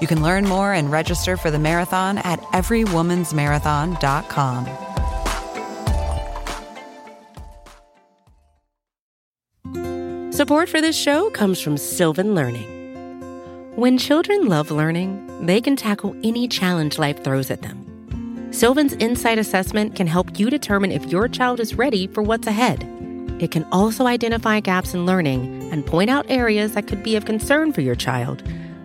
You can learn more and register for the marathon at everywomansmarathon.com. Support for this show comes from Sylvan Learning. When children love learning, they can tackle any challenge life throws at them. Sylvan's Insight Assessment can help you determine if your child is ready for what's ahead. It can also identify gaps in learning and point out areas that could be of concern for your child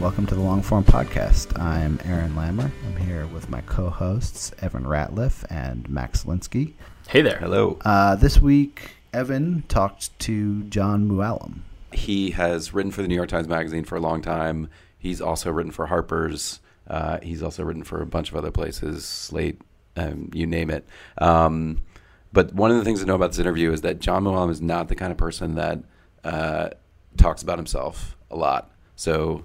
welcome to the Longform Podcast. I'm Aaron Lammer. I'm here with my co hosts, Evan Ratliff and Max Linsky. Hey there. Hello. Uh, this week, Evan talked to John Mooallem. He has written for the New York Times Magazine for a long time. He's also written for Harper's. Uh, he's also written for a bunch of other places, Slate, um, you name it. Um, but one of the things to know about this interview is that John Mooallem is not the kind of person that uh, talks about himself a lot. So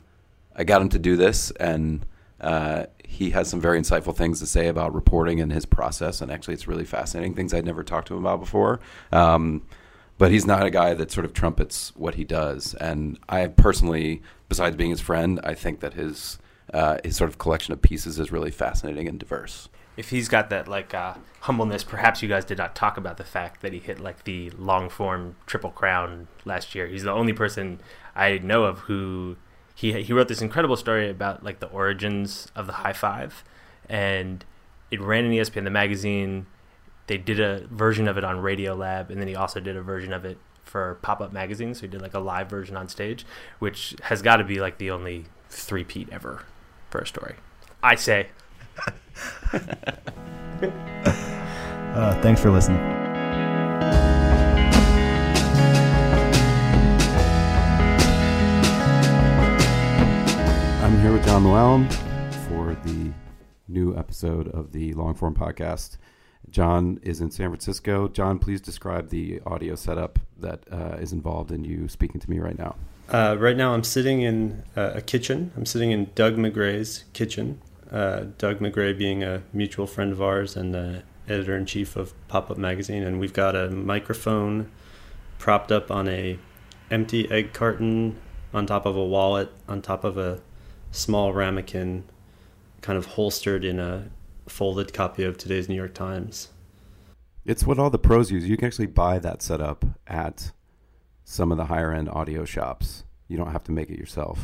I got him to do this, and uh, he has some very insightful things to say about reporting and his process. And actually, it's really fascinating things I'd never talked to him about before. Um, but he's not a guy that sort of trumpets what he does. And I personally, besides being his friend, I think that his uh, his sort of collection of pieces is really fascinating and diverse. If he's got that like uh, humbleness, perhaps you guys did not talk about the fact that he hit like the long form triple crown last year. He's the only person I know of who he he wrote this incredible story about like the origins of the high five, and it ran in ESPN the magazine. They did a version of it on Radio Lab, and then he also did a version of it for Pop Up Magazine. So he did like a live version on stage, which has got to be like the only three peat ever for a story. I say. Uh, thanks for listening. Here with John Mooallem for the new episode of the Longform Podcast. John is in San Francisco. John, please describe the audio setup that uh, is involved in you speaking to me right now. Uh, right now, I'm sitting in uh, a kitchen. I'm sitting in Doug McGray's kitchen. Uh, Doug McGray being a mutual friend of ours and the editor in chief of Pop Up Magazine, and we've got a microphone propped up on a empty egg carton on top of a wallet on top of a small ramekin, kind of holstered in a folded copy of today's New York Times. It's what all the pros use. You can actually buy that setup at some of the higher end audio shops. You don't have to make it yourself.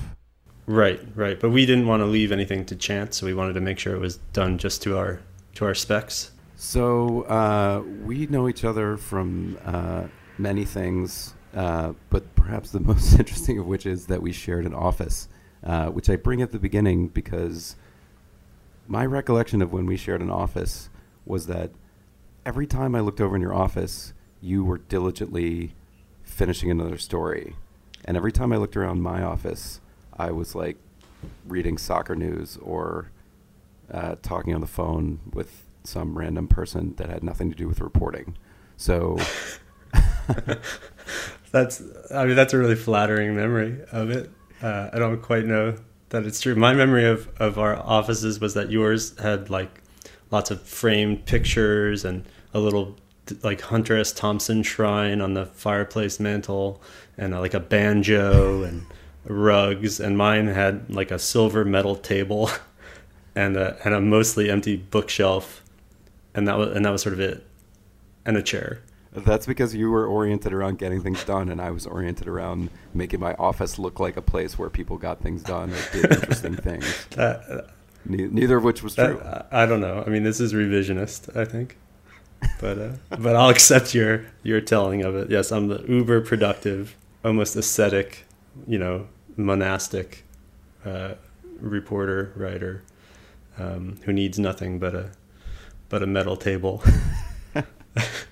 Right, right. But we didn't want to leave anything to chance, so we wanted to make sure it was done just to our to our specs. So uh, we know each other from uh, many things, uh, but perhaps the most interesting of which is that we shared an office, uh, which I bring at the beginning because my recollection of when we shared an office was that every time I looked over in your office, you were diligently finishing another story. And every time I looked around my office, I was like reading soccer news or uh, talking on the phone with some random person that had nothing to do with reporting. So That's, I mean, that's a really flattering memory of it. Uh, I don't quite know that it's true. My memory of, of our offices was that yours had like lots of framed pictures and a little like Hunter S. Thompson shrine on the fireplace mantle and uh, like a banjo and rugs. And mine had like a silver metal table and a, and a mostly empty bookshelf. And that was, and that was sort of it. And a chair. That's because you were oriented around getting things done, and I was oriented around making my office look like a place where people got things done or did interesting things. That, neither of which was true. I, I don't know. I mean, this is revisionist, I think. But uh, but I'll accept your your telling of it. Yes, I'm the uber productive, almost ascetic, you know, monastic uh, reporter writer um, who needs nothing but a but a metal table.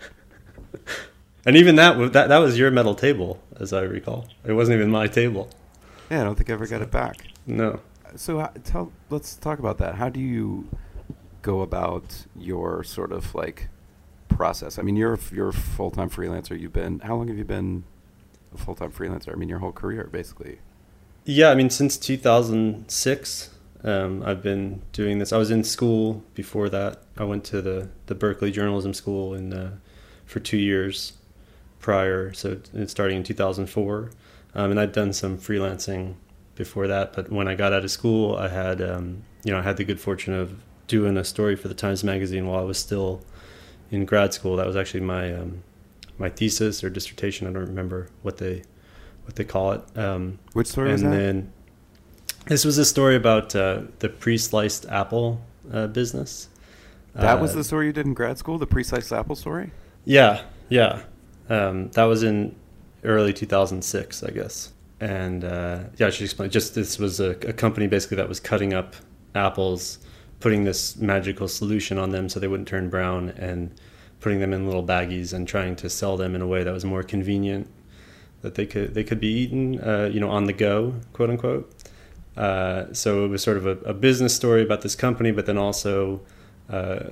and even that that that was your metal table, as I recall. It wasn't even my table. Yeah, I don't think I ever got it back. No. So uh, tell let's talk about that. How do you go about your sort of like process? I mean, you're you're a full time freelancer. You've been how long have you been a full time freelancer? I mean, your whole career basically. Yeah, I mean, since 2006, um, I've been doing this. I was in school before that. I went to the the Berkeley Journalism School in uh, for two years prior. So it's starting in 2004, um, and I'd done some freelancing before that. But when I got out of school, I had um, you know I had the good fortune of doing a story for the Times Magazine while I was still in grad school. That was actually my um, my thesis or dissertation. I don't remember what they what they call it. Um, Which story and was then this was a story about uh, the pre-sliced apple uh, business. That was Uh, the story you did in grad school, the precise apple story. Yeah, yeah. Um, that was in early 2006, I guess. And uh, yeah, I should explain. Just this was a, a company basically that was cutting up apples, putting this magical solution on them so they wouldn't turn brown, and putting them in little baggies and trying to sell them in a way that was more convenient, that they could they could be eaten, uh, you know, on the go, quote unquote. Uh, so it was sort of a, a business story about this company, but then also uh,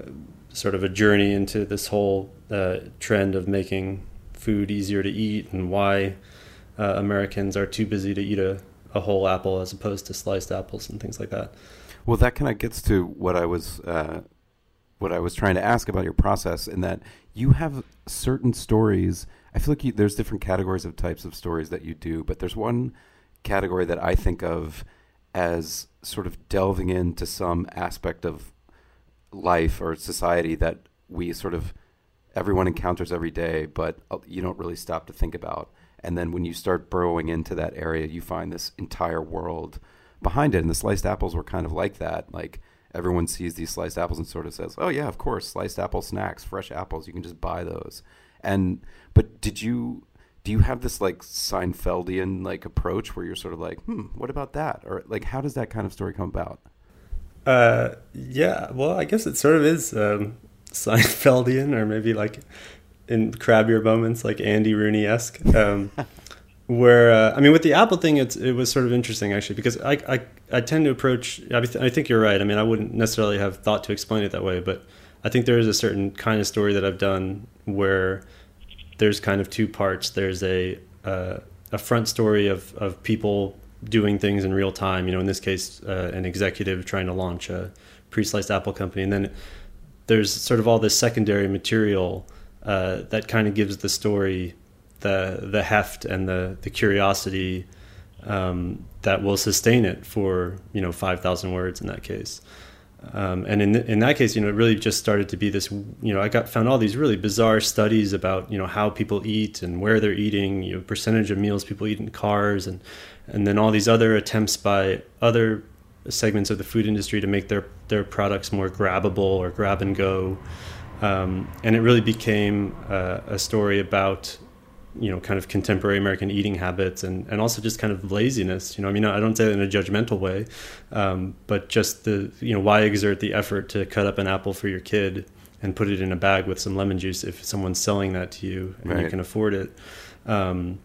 sort of a journey into this whole uh, trend of making food easier to eat and why uh, Americans are too busy to eat a, a whole apple as opposed to sliced apples and things like that. Well, that kind of gets to what I was uh, what I was trying to ask about your process, in that you have certain stories. I feel like you, there's different categories of types of stories that you do, but there's one category that I think of as sort of delving into some aspect of life or society that we sort of everyone encounters every day, but uh, you don't really stop to think about. And then when you start burrowing into that area, you find this entire world behind it. And the sliced apples were kind of like that. Like everyone sees these sliced apples and sort of says, "Oh yeah, of course, sliced apple snacks, fresh apples. You can just buy those." And but did you do you have this like Seinfeldian like approach where you're sort of like, "Hmm, what about that?" Or like, how does that kind of story come about? Uh, yeah, well, I guess it sort of is um, Seinfeldian, or maybe like in crabbier moments, like Andy Rooney esque. Um, where uh, I mean, with the Apple thing, it's it was sort of interesting actually because I I, I tend to approach. I, th- I think you're right. I mean, I wouldn't necessarily have thought to explain it that way, but I think there is a certain kind of story that I've done where there's kind of two parts. There's a uh, a front story of of people doing things in real time. You know, in this case, uh, an executive trying to launch a pre-sliced apple company, and then there's sort of all this secondary material uh, that kind of gives the story the the heft and the the curiosity um, that will sustain it for you know five thousand words in that case. Um, and in in that case, you know, it really just started to be this. You know, I got found all these really bizarre studies about you know how people eat and where they're eating, you know, percentage of meals people eat in cars, and and then all these other attempts by other segments of the food industry to make their their products more grabbable or grab and go. Um, and it really became uh, a story about you know kind of contemporary American eating habits and and also just kind of laziness. You know, I mean, I don't say that in a judgmental way, um, but just the you know why exert the effort to cut up an apple for your kid and put it in a bag with some lemon juice if someone's selling that to you and you can afford it. Um,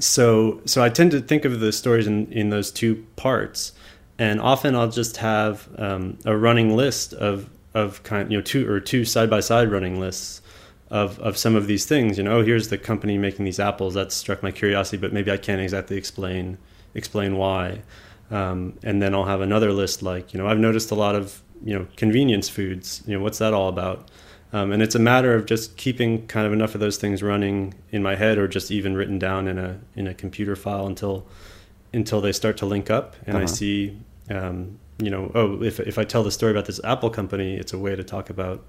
so so I tend to think of the stories in in those two parts, and often I'll just have um, a running list of of kind you know two or two side by side running lists of of some of these things. You know, oh, here's the company making these apples. That struck my curiosity, but maybe I can't exactly explain explain why. Um, and then I'll have another list like you know I've noticed a lot of you know convenience foods. You know, what's that all about? Um, and it's a matter of just keeping kind of enough of those things running in my head, or just even written down in a in a computer file until until they start to link up, and I Uh-huh. see, um, you know, oh, if if I tell the story about this Apple company, it's a way to talk about,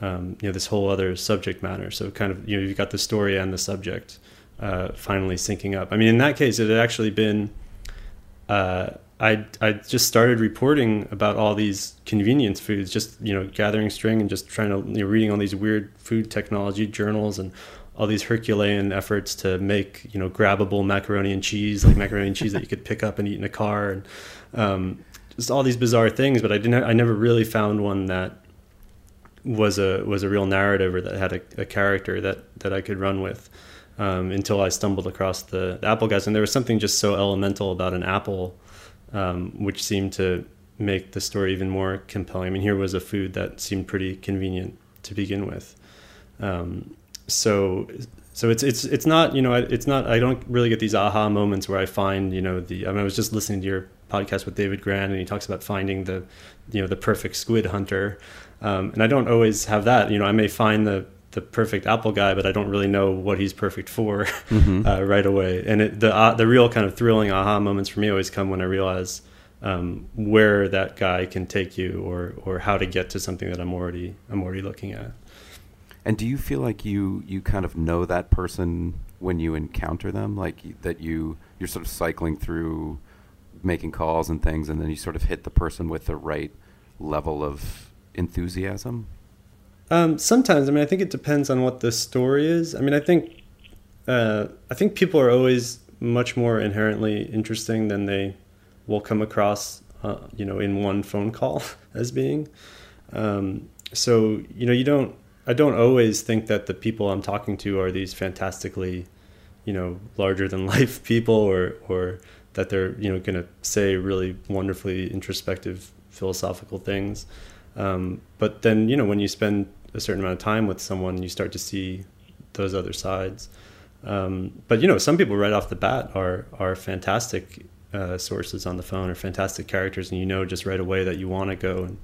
um, you know, this whole other subject matter. So kind of, you know, you've got the story and the subject uh, finally syncing up. I mean, in that case, it had actually been uh, I I just started reporting about all these convenience foods, just you know gathering string and just trying to you know, reading all these weird food technology journals and all these Herculean efforts to make you know grabbable macaroni and cheese, like macaroni and cheese that you could pick up and eat in a car, and um, just all these bizarre things. But I didn't. I never really found one that was a was a real narrative or that had a, a character that that I could run with. Um, until I stumbled across the, the, Apple guys, and there was something just so elemental about an apple, um, which seemed to make the story even more compelling. I mean, here was a food that seemed pretty convenient to begin with. Um, so so it's it's it's not you know it's not I don't really get these aha moments where I find you know the I, mean, I was just listening to your podcast with David Grann and he talks about finding the you know the perfect squid hunter um, and I don't always have that you know I may find the the perfect apple guy but I don't really know what he's perfect for mm-hmm. uh, right away and it, the uh, the real kind of thrilling aha moments for me always come when I realize um, where that guy can take you or or how to get to something that I'm already I'm already looking at. And do you feel like you you kind of know that person when you encounter them, like that you you're sort of cycling through making calls and things, and then you sort of hit the person with the right level of enthusiasm? Um, sometimes, I mean, I think it depends on what the story is. I mean, I think uh, I think people are always much more inherently interesting than they will come across, uh, you know, in one phone call as being. Um, so you know, you don't I don't always think that the people I'm talking to are these fantastically, you know, larger than life people or or that they're you know going to say really wonderfully introspective philosophical things. Um, but then you know when you spend a certain amount of time with someone, you start to see those other sides. Um, but you know, some people right off the bat are are fantastic uh, sources on the phone or fantastic characters, and you know just right away that you want to go and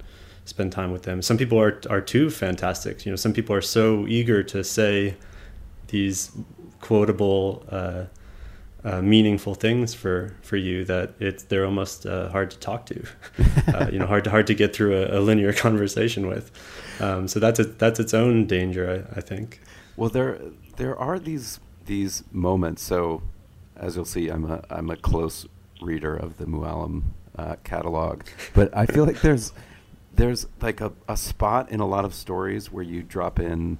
spend time with them. Some people are are too fantastic. You know, some people are so eager to say these quotable, uh, uh, meaningful things for for you that it's they're almost uh, hard to talk to. Uh, you know, hard to hard to get through a, a linear conversation with. Um, so that's a, that's its own danger, I, I think. Well, there there are these these moments. So, as you'll see, I'm a I'm a close reader of the Mooallem uh, catalog, but I feel like there's there's like a, a spot in a lot of stories where you drop in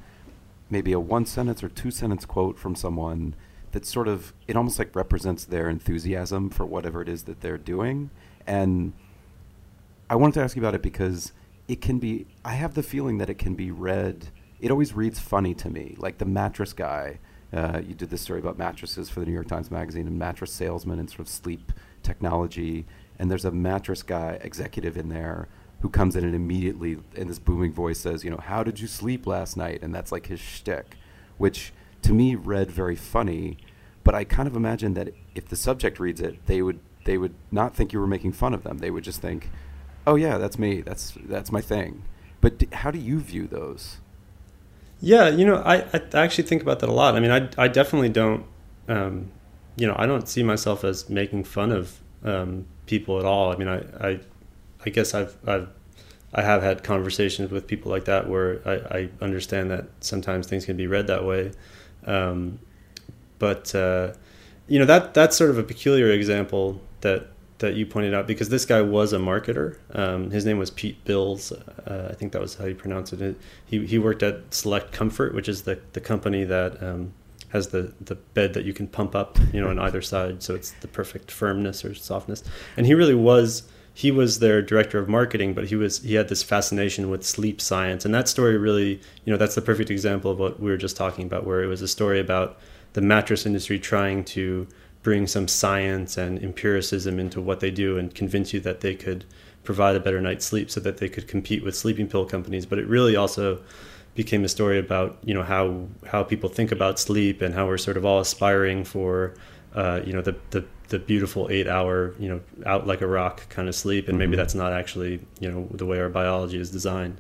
maybe a one sentence or two sentence quote from someone that sort of it almost like represents their enthusiasm for whatever it is that they're doing and i wanted to ask you about it because it can be i have the feeling that it can be read it always reads funny to me like the mattress guy uh, you did this story about mattresses for the new york times magazine and mattress salesman and sort of sleep technology and there's a mattress guy executive in there who comes in and immediately in this booming voice says, you know, how did you sleep last night? And that's like his shtick, which to me read very funny. But I kind of imagine that if the subject reads it, they would they would not think you were making fun of them. They would just think, oh yeah, that's me. That's that's my thing. But d- how do you view those? Yeah, you know, I, I actually think about that a lot. I mean, I, I definitely don't, um, you know, I don't see myself as making fun of um, people at all. I mean, I, I I guess I've I've I have had conversations with people like that where I, I understand that sometimes things can be read that way, um, but uh, you know that that's sort of a peculiar example that that you pointed out because this guy was a marketer. Um, his name was Pete Bils. Uh, I think that was how you pronounce it. He he worked at Select Comfort, which is the the company that um, has the the bed that you can pump up, you know, on either side, so it's the perfect firmness or softness. And he really was he was their director of marketing, but he was he had this fascination with sleep science, and that story really, you know, that's the perfect example of what we were just talking about, where it was a story about the mattress industry trying to bring some science and empiricism into what they do and convince you that they could provide a better night's sleep so that they could compete with sleeping pill companies. But it really also became a story about you know how how people think about sleep and how we're sort of all aspiring for uh, you know the the the beautiful eight hour you know out like a rock kind of sleep and maybe mm-hmm. that's not actually you know the way our biology is designed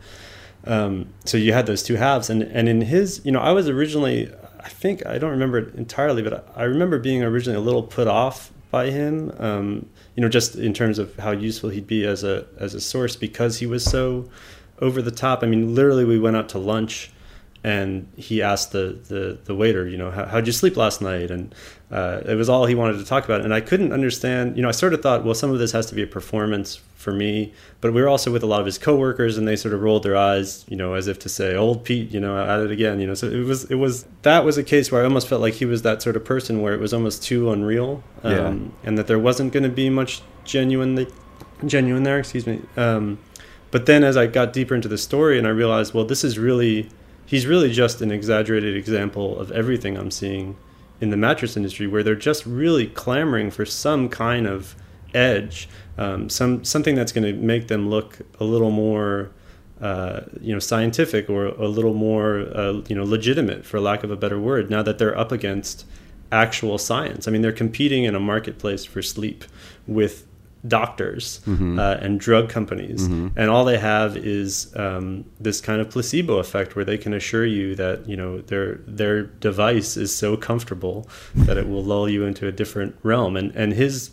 um, so you had those two halves and and in his you know i was originally i think i don't remember it entirely but i remember being originally a little put off by him um, you know just in terms of how useful he'd be as a as a source because he was so over the top i mean literally we went out to lunch and he asked the the, the waiter, you know, how how'd you sleep last night? And uh, it was all he wanted to talk about. And I couldn't understand. You know, I sort of thought, well, some of this has to be a performance for me. But we were also with a lot of his coworkers, and they sort of rolled their eyes, you know, as if to say, "Old Pete, you know, at it again." You know, so it was it was that was a case where I almost felt like he was that sort of person where it was almost too unreal, um, Yeah. and that there wasn't going to be much genuine genuine there. Excuse me. Um, but then as I got deeper into the story, and I realized, well, this is really he's really just an exaggerated example of everything I'm seeing in the mattress industry, where they're just really clamoring for some kind of edge, um, some something that's going to make them look a little more, uh, you know, scientific or a little more, uh, you know, legitimate, for lack of a better word. Now that they're up against actual science, I mean, they're competing in a marketplace for sleep with doctors Mm-hmm. uh, and drug companies, and all they have is um, this kind of placebo effect where they can assure you that you know their their device is so comfortable that it will lull you into a different realm. And and his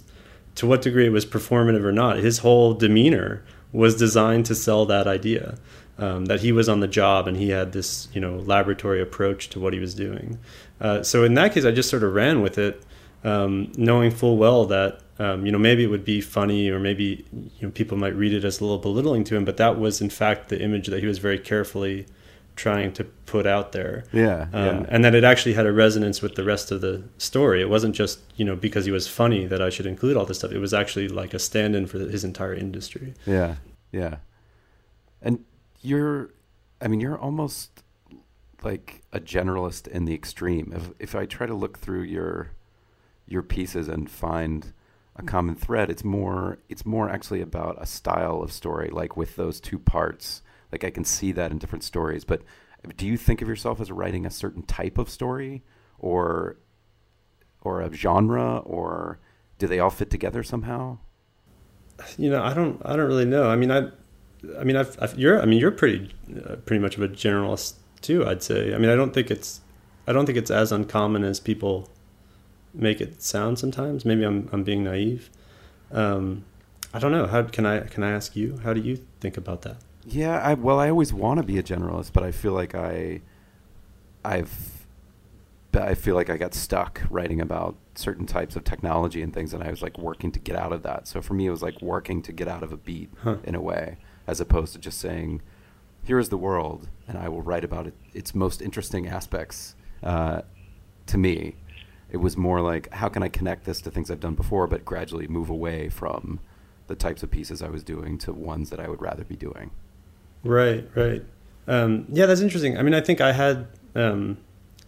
to what degree it was performative or not, his whole demeanor was designed to sell that idea um, that he was on the job and he had this you know laboratory approach to what he was doing. Uh, so in that case, I just sort of ran with it, um, knowing full well that um, you know maybe it would be funny or maybe you know people might read it as a little belittling to him, but that was in fact the image that he was very carefully trying to put out there. Yeah, Um, yeah. and that it actually had a resonance with the rest of the story. It wasn't just you know because he was funny that I should include all this stuff. It was actually like a stand-in for his entire industry. Yeah, yeah. And you're, I mean, you're almost like a generalist in the extreme. If if I try to look through your your pieces and find a common thread, it's more it's more actually about a style of story, like with those two parts. Like I can see that in different stories. But do you think of yourself as writing a certain type of story, or or a genre, or do they all fit together somehow? You know, I don't, I don't really know. I mean, I, I mean, I've, I've you're, I mean, you're pretty, uh, pretty much of a generalist too. I'd say. I mean, I don't think it's, I don't think it's as uncommon as people make it sound sometimes. Maybe I'm, I'm being naive. Um, I don't know. How can I, can I ask you? How do you think about that? Yeah, I well, I always want to be a generalist, but I feel like I, I've, I feel like I got stuck writing about certain types of technology and things, and I was like working to get out of that. So for me, it was like working to get out of a beat Huh. in a way, as opposed to just saying, "Here is the world," and I will write about it, its most interesting aspects. Uh, to me, it was more like, how can I connect this to things I've done before, but gradually move away from the types of pieces I was doing to ones that I would rather be doing. Right, right. Um, yeah, that's interesting. I mean, I think I had, um,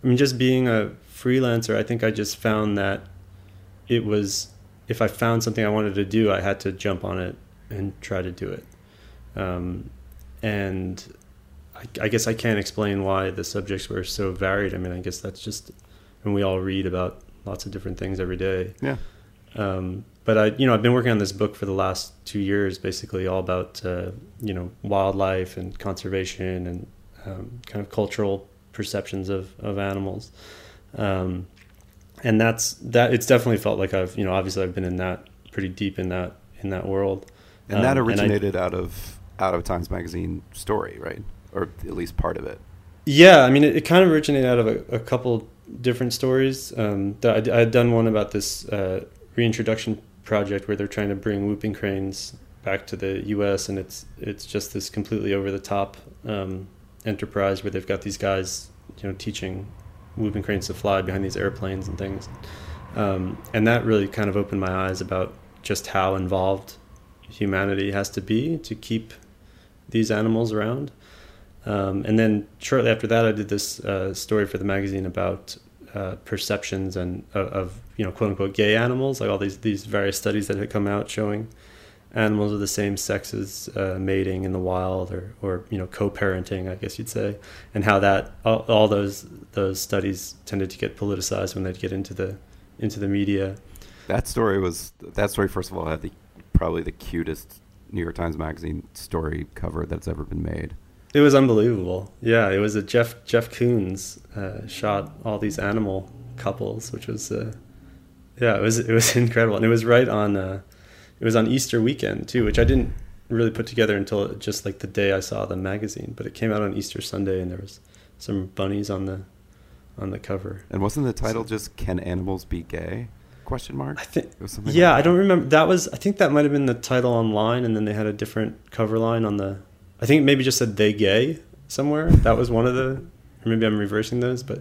I mean, just being a freelancer, I think I just found that it was, if I found something I wanted to do, I had to jump on it and try to do it. Um, and I, I guess I can't explain why the subjects were so varied. I mean, I guess that's just, and we all read about lots of different things every day. Yeah. Um, but I, you know, I've been working on this book for the last two years, basically all about, uh, you know, wildlife and conservation and um, kind of cultural perceptions of, of animals. Um, and that's that. It's definitely felt like I've, you know, obviously I've been in that pretty deep in that in that world. And that Um, and I- originated out of out of Times Magazine story, right? Or at least part of it. Yeah, I mean, it, it kind of originated out of a, a couple different stories. Um, that I, I had done one about this uh, reintroduction project where they're trying to bring whooping cranes back to the U.S. and it's it's just this completely over the top um, enterprise where they've got these guys, you know, teaching whooping cranes to fly behind these airplanes and things. Um, and that really kind of opened my eyes about just how involved humanity has to be to keep these animals around. Um, and then shortly after that, I did this uh, story for the magazine about uh, perceptions and of, of you know quote unquote gay animals, like all these these various studies that had come out showing animals of the same sexes uh, mating in the wild or or you know co-parenting, I guess you'd say, and how that all, all those those studies tended to get politicized when they'd get into the into the media. That story was that story. First of all, had the probably the cutest New York Times Magazine story cover that's ever been made. It was unbelievable. Yeah, it was a Jeff Jeff Koons uh, shot all these animal couples, which was uh, yeah, it was it was incredible, and it was right on uh, it was on Easter weekend too, which I didn't really put together until just like the day I saw the magazine. But it came out on Easter Sunday, and there was some bunnies on the on the cover. And wasn't the title so, just "Can Animals Be Gay?" Question mark. I think. yeah, like I don't remember. That was. I think that might have been the title online, and then they had a different cover line on the. I think maybe just said "They Gay" somewhere. That was one of the. Or maybe I'm reversing those, but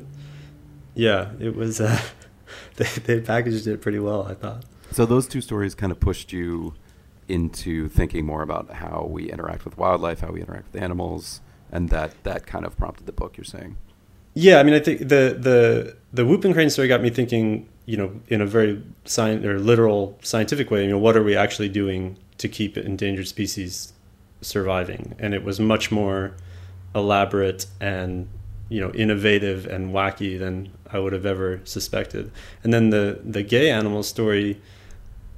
yeah, it was. Uh, they they packaged it pretty well, I thought. So those two stories kind of pushed you into thinking more about how we interact with wildlife, how we interact with animals, and that that kind of prompted the book. You're saying. Yeah, I mean, I think the the the whooping crane story got me thinking. You know, in a very science or literal scientific way. You know, what are we actually doing to keep endangered species surviving? And it was much more elaborate and you know innovative and wacky than I would have ever suspected. And then the the gay animal story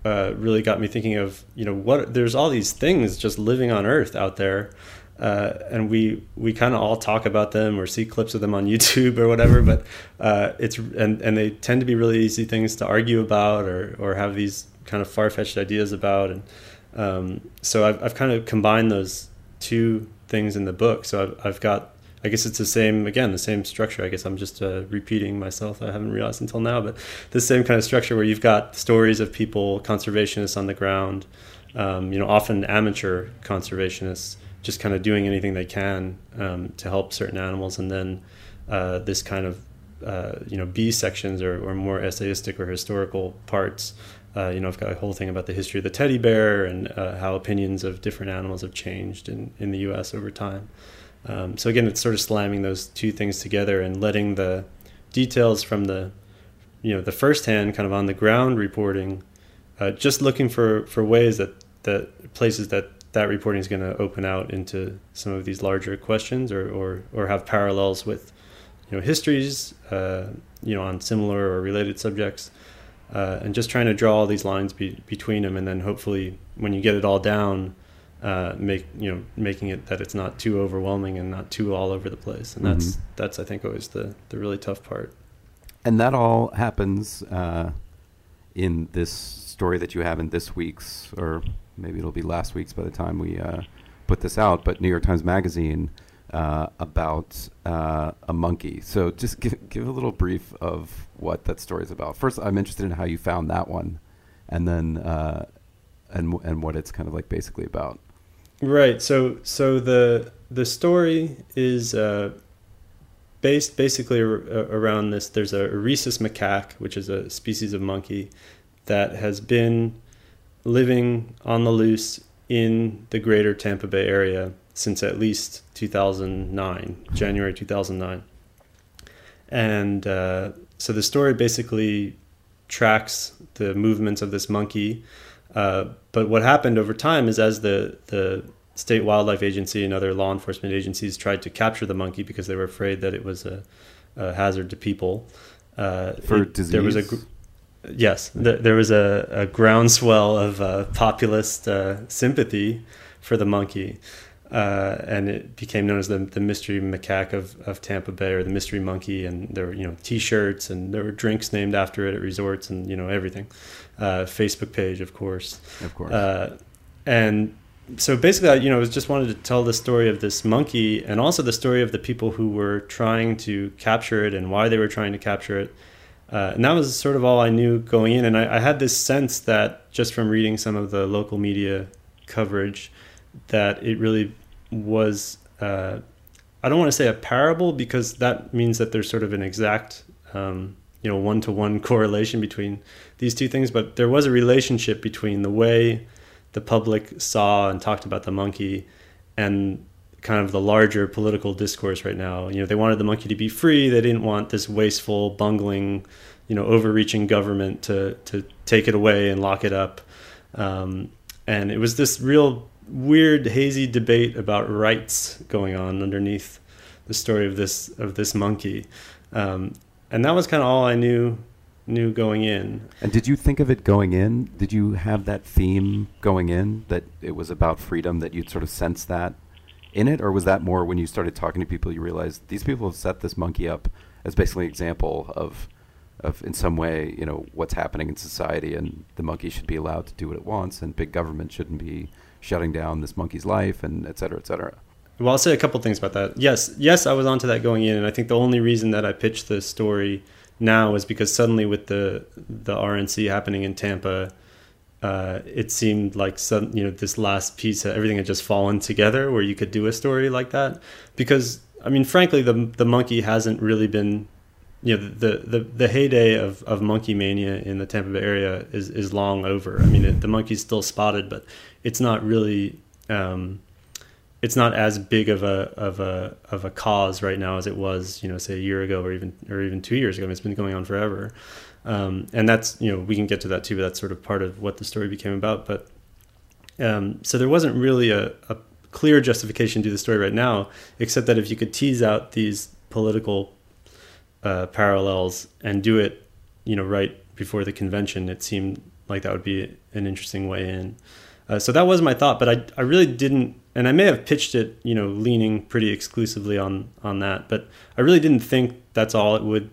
uh, really got me thinking of you know what there's all these things just living on Earth out there uh, and we we kind of all talk about them or see clips of them on YouTube or whatever. But uh, it's and and they tend to be really easy things to argue about or or have these kind of far fetched ideas about. And um, so I've I've kind of combined those two things in the book. So I've I've got I guess it's the same again, the same structure. I guess I'm just uh, repeating myself. I haven't realized until now, but the same kind of structure where you've got stories of people, conservationists on the ground, um, you know, often amateur conservationists just kind of doing anything they can um, to help certain animals, and then uh, this kind of uh, you know B sections or, or, more essayistic or historical parts. Uh, you know, I've got a whole thing about the history of the teddy bear and uh, how opinions of different animals have changed in, in the U.S. over time. Um, so again, it's sort of slamming those two things together and letting the details from the you know the first hand kind of on the ground reporting, uh, just looking for for ways that that places that that reporting is going to open out into some of these larger questions or, or, or have parallels with you know histories uh, you know on similar or related subjects uh, and just trying to draw all these lines be, between them and then hopefully when you get it all down uh, make you know making it that it's not too overwhelming and not too all over the place and that's mm-hmm. that's I think always the the really tough part and that all happens uh, in this story that you have in this week's or maybe it'll be last week's by the time we uh, put this out, but New York Times Magazine uh, about uh, a monkey. So just give, give a little brief of what that story is about. First, I'm interested in how you found that one, and then uh, and and what it's kind of like basically about. Right. So so the the story is uh, based basically around this. There's a rhesus macaque, which is a species of monkey that has been living on the loose in the greater Tampa Bay area since at least 2009, January 2009. And uh, so the story basically tracks the movements of this monkey. Uh, but what happened over time is as the, the state wildlife agency and other law enforcement agencies tried to capture the monkey because they were afraid that it was a, a hazard to people. Uh, For it, disease? There was a gr- yes, th- there was a, a groundswell of uh, populist uh, sympathy for the monkey, uh, and it became known as the, the mystery macaque of, of Tampa Bay or the mystery monkey. And there were you know T-shirts and there were drinks named after it at resorts and you know everything. Uh, Facebook page, of course, of course, uh, and so basically, I, you know, I just wanted to tell the story of this monkey and also the story of the people who were trying to capture it and why they were trying to capture it uh, and that was sort of all I knew going in. And I, I, had this sense that just from reading some of the local media coverage, that it really was, uh, I don't want to say a parable because that means that there's sort of an exact, um, you know, one to one correlation between these two things. But there was a relationship between the way the public saw and talked about the monkey and kind of the larger political discourse right now. You know, they wanted the monkey to be free. They didn't want this wasteful, bungling, you know, overreaching government to to take it away and lock it up. Um, and it was this real weird, hazy debate about rights going on underneath the story of this of this monkey. Um, and that was kind of all I knew knew going in. And did you think of it going in? Did you have that theme going in that it was about freedom? That you'd sort of sense that in it, or was that more when you started talking to people, you realized these people have set this monkey up as basically an example of, of in some way, you know, what's happening in society, and the monkey should be allowed to do what it wants, and big government shouldn't be shutting down this monkey's life, and et cetera, et cetera. well, I'll say a couple things about that. Yes, yes, I was onto that going in, and I think the only reason that I pitched the story now is because suddenly with the the RNC happening in Tampa, uh, it seemed like some you know this last piece, everything had just fallen together where you could do a story like that. Because I mean, frankly, the the monkey hasn't really been you know the the the heyday of of monkey mania in the Tampa Bay area is is long over. I mean, it, the monkey's still spotted, but it's not really. Um, it's not as big of a of a of a cause right now as it was, you know, say a year ago or even or even two years ago. I mean, it's been going on forever, um, and that's you know we can get to that too. But that's sort of part of what the story became about. But um, so there wasn't really a, a clear justification to the story right now, except that if you could tease out these political uh, parallels and do it, you know, right before the convention, it seemed like that would be an interesting way in. Uh, so that was my thought, but I I really didn't and I may have pitched it, you know, leaning pretty exclusively on on that, but I really didn't think that's all it would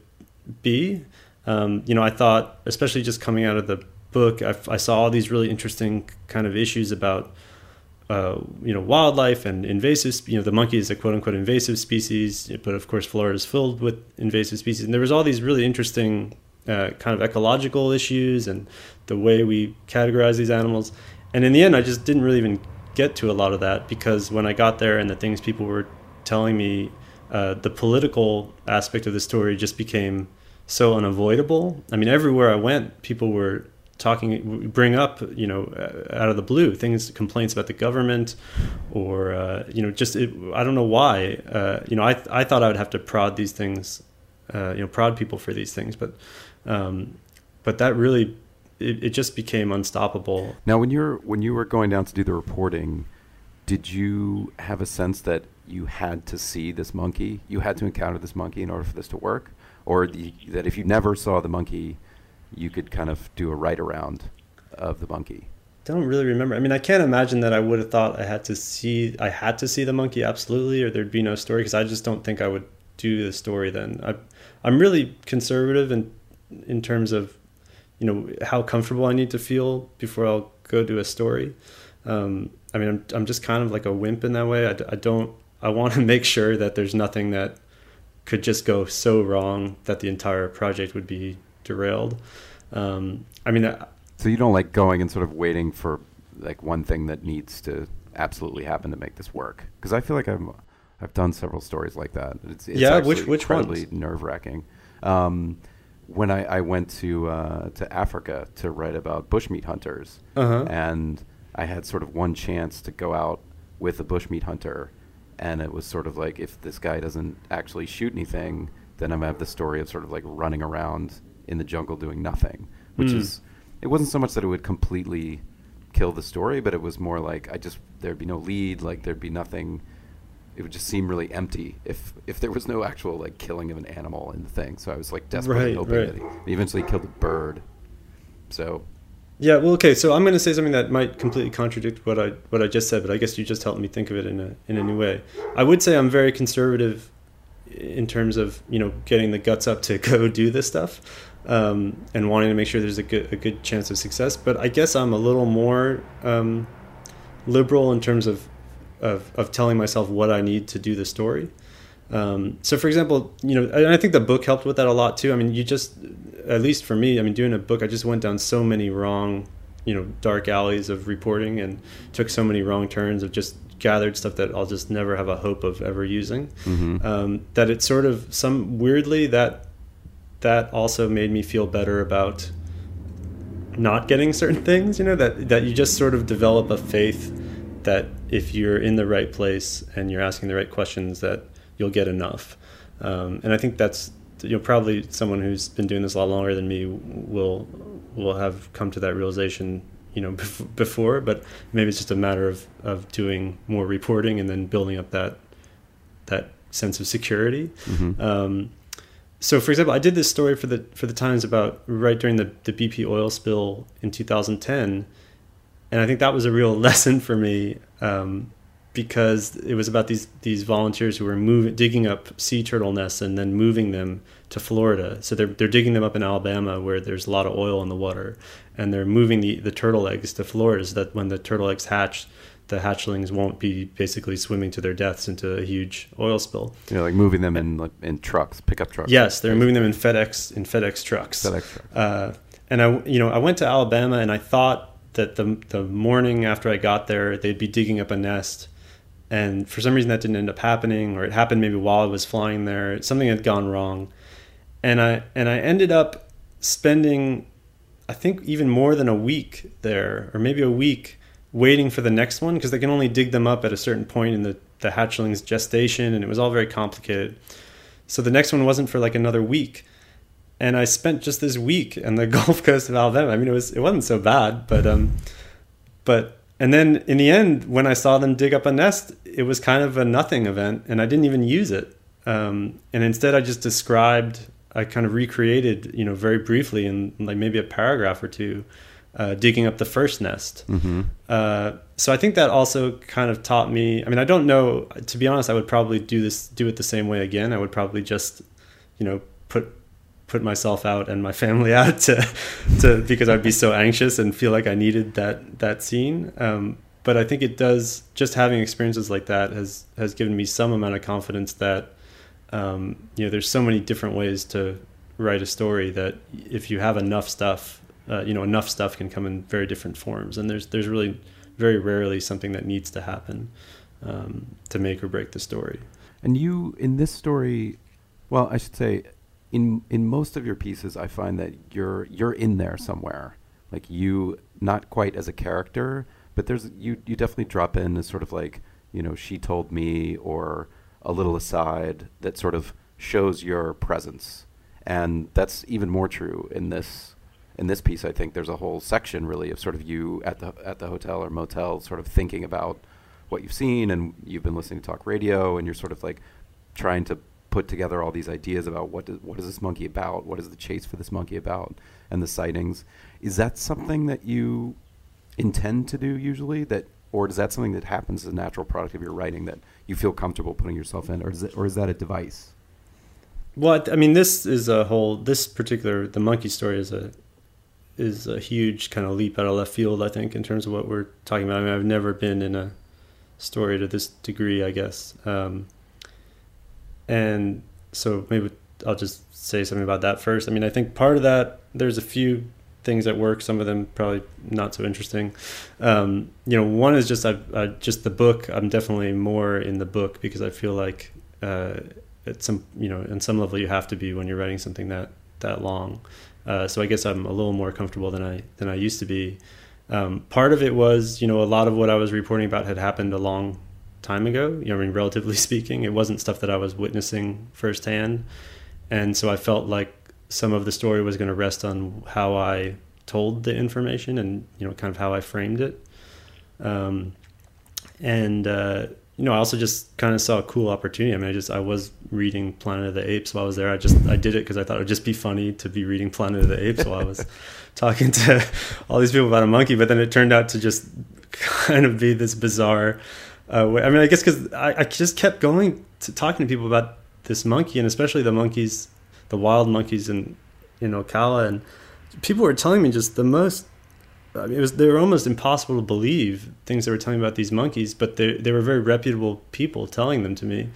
be. Um, you know, I thought, especially just coming out of the book, I, I saw all these really interesting kind of issues about, uh, you know, wildlife and invasive. You know, the monkey is a quote unquote invasive species, but of course, Florida is filled with invasive species, and there was all these really interesting uh, kind of ecological issues and the way we categorize these animals. And in the end, I just didn't really even get to a lot of that because when I got there and the things people were telling me, uh, the political aspect of the story just became so unavoidable. I mean, everywhere I went, people were talking, bring up, you know, uh, out of the blue things, complaints about the government, or uh, you know, just it, I don't know why. Uh, you know, I I thought I would have to prod these things, uh, you know, prod people for these things, but um, but that really it, it just became unstoppable. Now, when you're when you were going down to do the reporting, did you have a sense that you had to see this monkey? You had to encounter this monkey in order for this to work, or the, that if you never saw the monkey, you could kind of do a write around of the monkey? Don't really remember. I mean, I can't imagine that I would have thought I had to see I had to see the monkey absolutely, or there'd be no story because I just don't think I would do the story then. I, I'm really conservative in in terms of you know how comfortable I need to feel before I'll go do a story. Um, I mean, I'm I'm just kind of like a wimp in that way. I, I don't I want to make sure that there's nothing that could just go so wrong that the entire project would be derailed. Um, I mean, I, so you don't like going and sort of waiting for like one thing that needs to absolutely happen to make this work? Because I feel like I'm I've done several stories like that. It's, it's yeah, which which incredibly nerve wracking. Um, when I, I went to uh, to Africa to write about bushmeat hunters, uh-huh. and I had sort of one chance to go out with a bushmeat hunter, and it was sort of like if this guy doesn't actually shoot anything, then I'm gonna have the story of sort of like running around in the jungle doing nothing, which mm. is it wasn't so much that it would completely kill the story, but it was more like I just there'd be no lead, like there'd be nothing it would just seem really empty if if there was no actual like killing of an animal in the thing. So I was like desperately right, hoping right. that he eventually killed a bird. So yeah, well, okay. So I'm going to say something that might completely contradict what I what I just said, but I guess you just helped me think of it in a in a new way. I would say I'm very conservative in terms of you know getting the guts up to go do this stuff um, and wanting to make sure there's a good a good chance of success. But I guess I'm a little more um, liberal in terms of of, of telling myself what I need to do the story. Um, so, for example, you know, and I think the book helped with that a lot too. I mean, you just, at least for me, I mean, doing a book, I just went down so many wrong, you know, dark alleys of reporting and took so many wrong turns of just gathered stuff that I'll just never have a hope of ever using. Mm-hmm. Um, that it sort of some weirdly that that also made me feel better about not getting certain things. You know, that that you just sort of develop a faith that if you're in the right place and you're asking the right questions, that you'll get enough. Um, and I think that's you know probably someone who's been doing this a lot longer than me will will have come to that realization you know bef- before, but maybe it's just a matter of of doing more reporting and then building up that that sense of security. Mm-hmm. Um, so, for example, I did this story for the for the Times about right during the the BP oil spill in 2010 and I think that was a real lesson for me um, because it was about these these volunteers who were moving, digging up sea turtle nests and then moving them to Florida. So they're they're digging them up in Alabama where there's a lot of oil in the water, and they're moving the the turtle eggs to Florida so that when the turtle eggs hatch, the hatchlings won't be basically swimming to their deaths into a huge oil spill. You know, like moving them in like, in trucks, pickup trucks. Yes, they're moving them in FedEx in FedEx trucks. FedEx trucks. Uh, and I, you know, I went to Alabama and I thought that the the morning after I got there, they'd be digging up a nest, and for some reason that didn't end up happening, or it happened maybe while I was flying there. Something had gone wrong, and I and I ended up spending, I think, even more than a week there, or maybe a week waiting for the next one because they can only dig them up at a certain point in the, the hatchling's gestation and it was all very complicated. So the next one wasn't for like another week. And I spent just this week on the Gulf Coast of Alabama. I mean, it was it wasn't so bad, but um, but and then in the end, when I saw them dig up a nest, it was kind of a nothing event, and I didn't even use it. Um, and instead, I just described, I kind of recreated, you know, very briefly in like maybe a paragraph or two, uh, digging up the first nest. Mm-hmm. Uh, so I think that also kind of taught me. I mean, I don't know. To be honest, I would probably do this, do it the same way again. I would probably just, you know, put put myself out and my family out to, to because I'd be so anxious and feel like I needed that that scene. Um, but I think it does. Just having experiences like that has has given me some amount of confidence that, um, you know, there's so many different ways to write a story that if you have enough stuff uh, you know enough stuff can come in very different forms and there's there's really very rarely something that needs to happen um, to make or break the story and you in this story well i should say in in most of your pieces i find that you're you're in there somewhere. Like you not quite as a character but there's you you definitely drop in as sort of like you know she told me or a little aside that sort of shows your presence. And that's even more true in this in this piece, I think. There's a whole section really of sort of you at the at the hotel or motel, sort of thinking about what you've seen, and you've been listening to talk radio, and you're sort of like trying to put together all these ideas about what does, what is this monkey about, what is the chase for this monkey about, and the sightings. Is that something that you intend to do usually? That or is that something that happens as a natural product of your writing that you feel comfortable putting yourself in, or is it, or is that a device? Well, I mean, this is a whole. This particular the monkey story is a is a huge kind of leap out of left field. I think in terms of what we're talking about. I mean, I've never been in a story to this degree, I guess. Um, and so maybe I'll just say something about that first. I mean, I think part of that there's a few things that work. Some of them probably not so interesting. Um, you know, one is just I, I just the book. I'm definitely more in the book because I feel like uh, at some you know, in some level, you have to be when you're writing something that that long. Uh, so I guess I'm a little more comfortable than I than I used to be. Um, part of it was, you know, a lot of what I was reporting about had happened a long time ago. You know, I mean, relatively speaking, it wasn't stuff that I was witnessing firsthand, and so I felt like some of the story was going to rest on how I told the information and you know, kind of how I framed it. Um, and uh, you know, I also just kind of saw a cool opportunity. I mean, I just I was reading Planet of the Apes while I was there. I just I did it because I thought it would just be funny to be reading Planet of the Apes while I was talking to all these people about a monkey. But then it turned out to just kind of be this bizarre. Uh. I mean, I guess because I, I just kept going to talking to people about this monkey and especially the monkeys, the wild monkeys in in Ocala, and people were telling me just the most I mean, it was they were almost impossible to believe things they were telling me about these monkeys, but they they were very reputable people telling them to me,